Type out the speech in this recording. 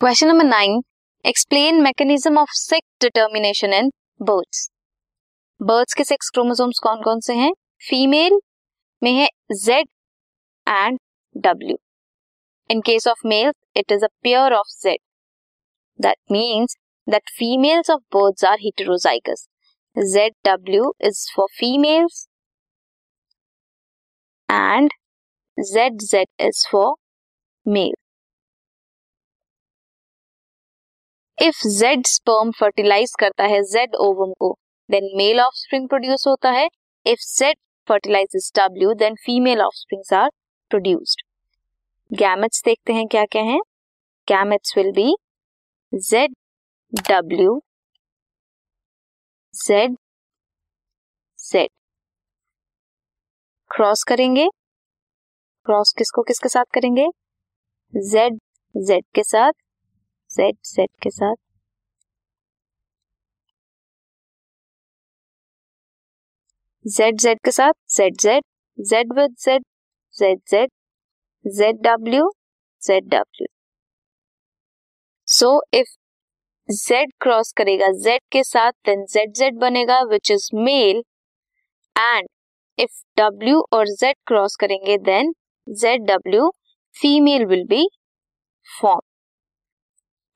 Question number nine explain mechanism of sex determination in birds birds के sex chromosomes कौन कौन से हैं? फीमेल में है Z and W in case of male it is a pair of Z that means that females of birds are heterozygous. Z W is for females and Z Z is for male if Z sperm fertilize करता है Z ovum को then male offspring produce होता है। If Z fertilize W then female offsprings are produced gametes देखते हैं क्या क्या है। Gametes will be Z W Z Z cross करेंगे। क्रॉस किसको किसके साथ करेंगे? जेड जेड के साथ जेड जेड के साथ। जेड जेड के साथ। Z Z Z with Z Z Z Z W Z W so if Z cross करेगा जेड के साथ देन जेड जेड बनेगा which is male and if W और जेड क्रॉस करेंगे then Z W female will be form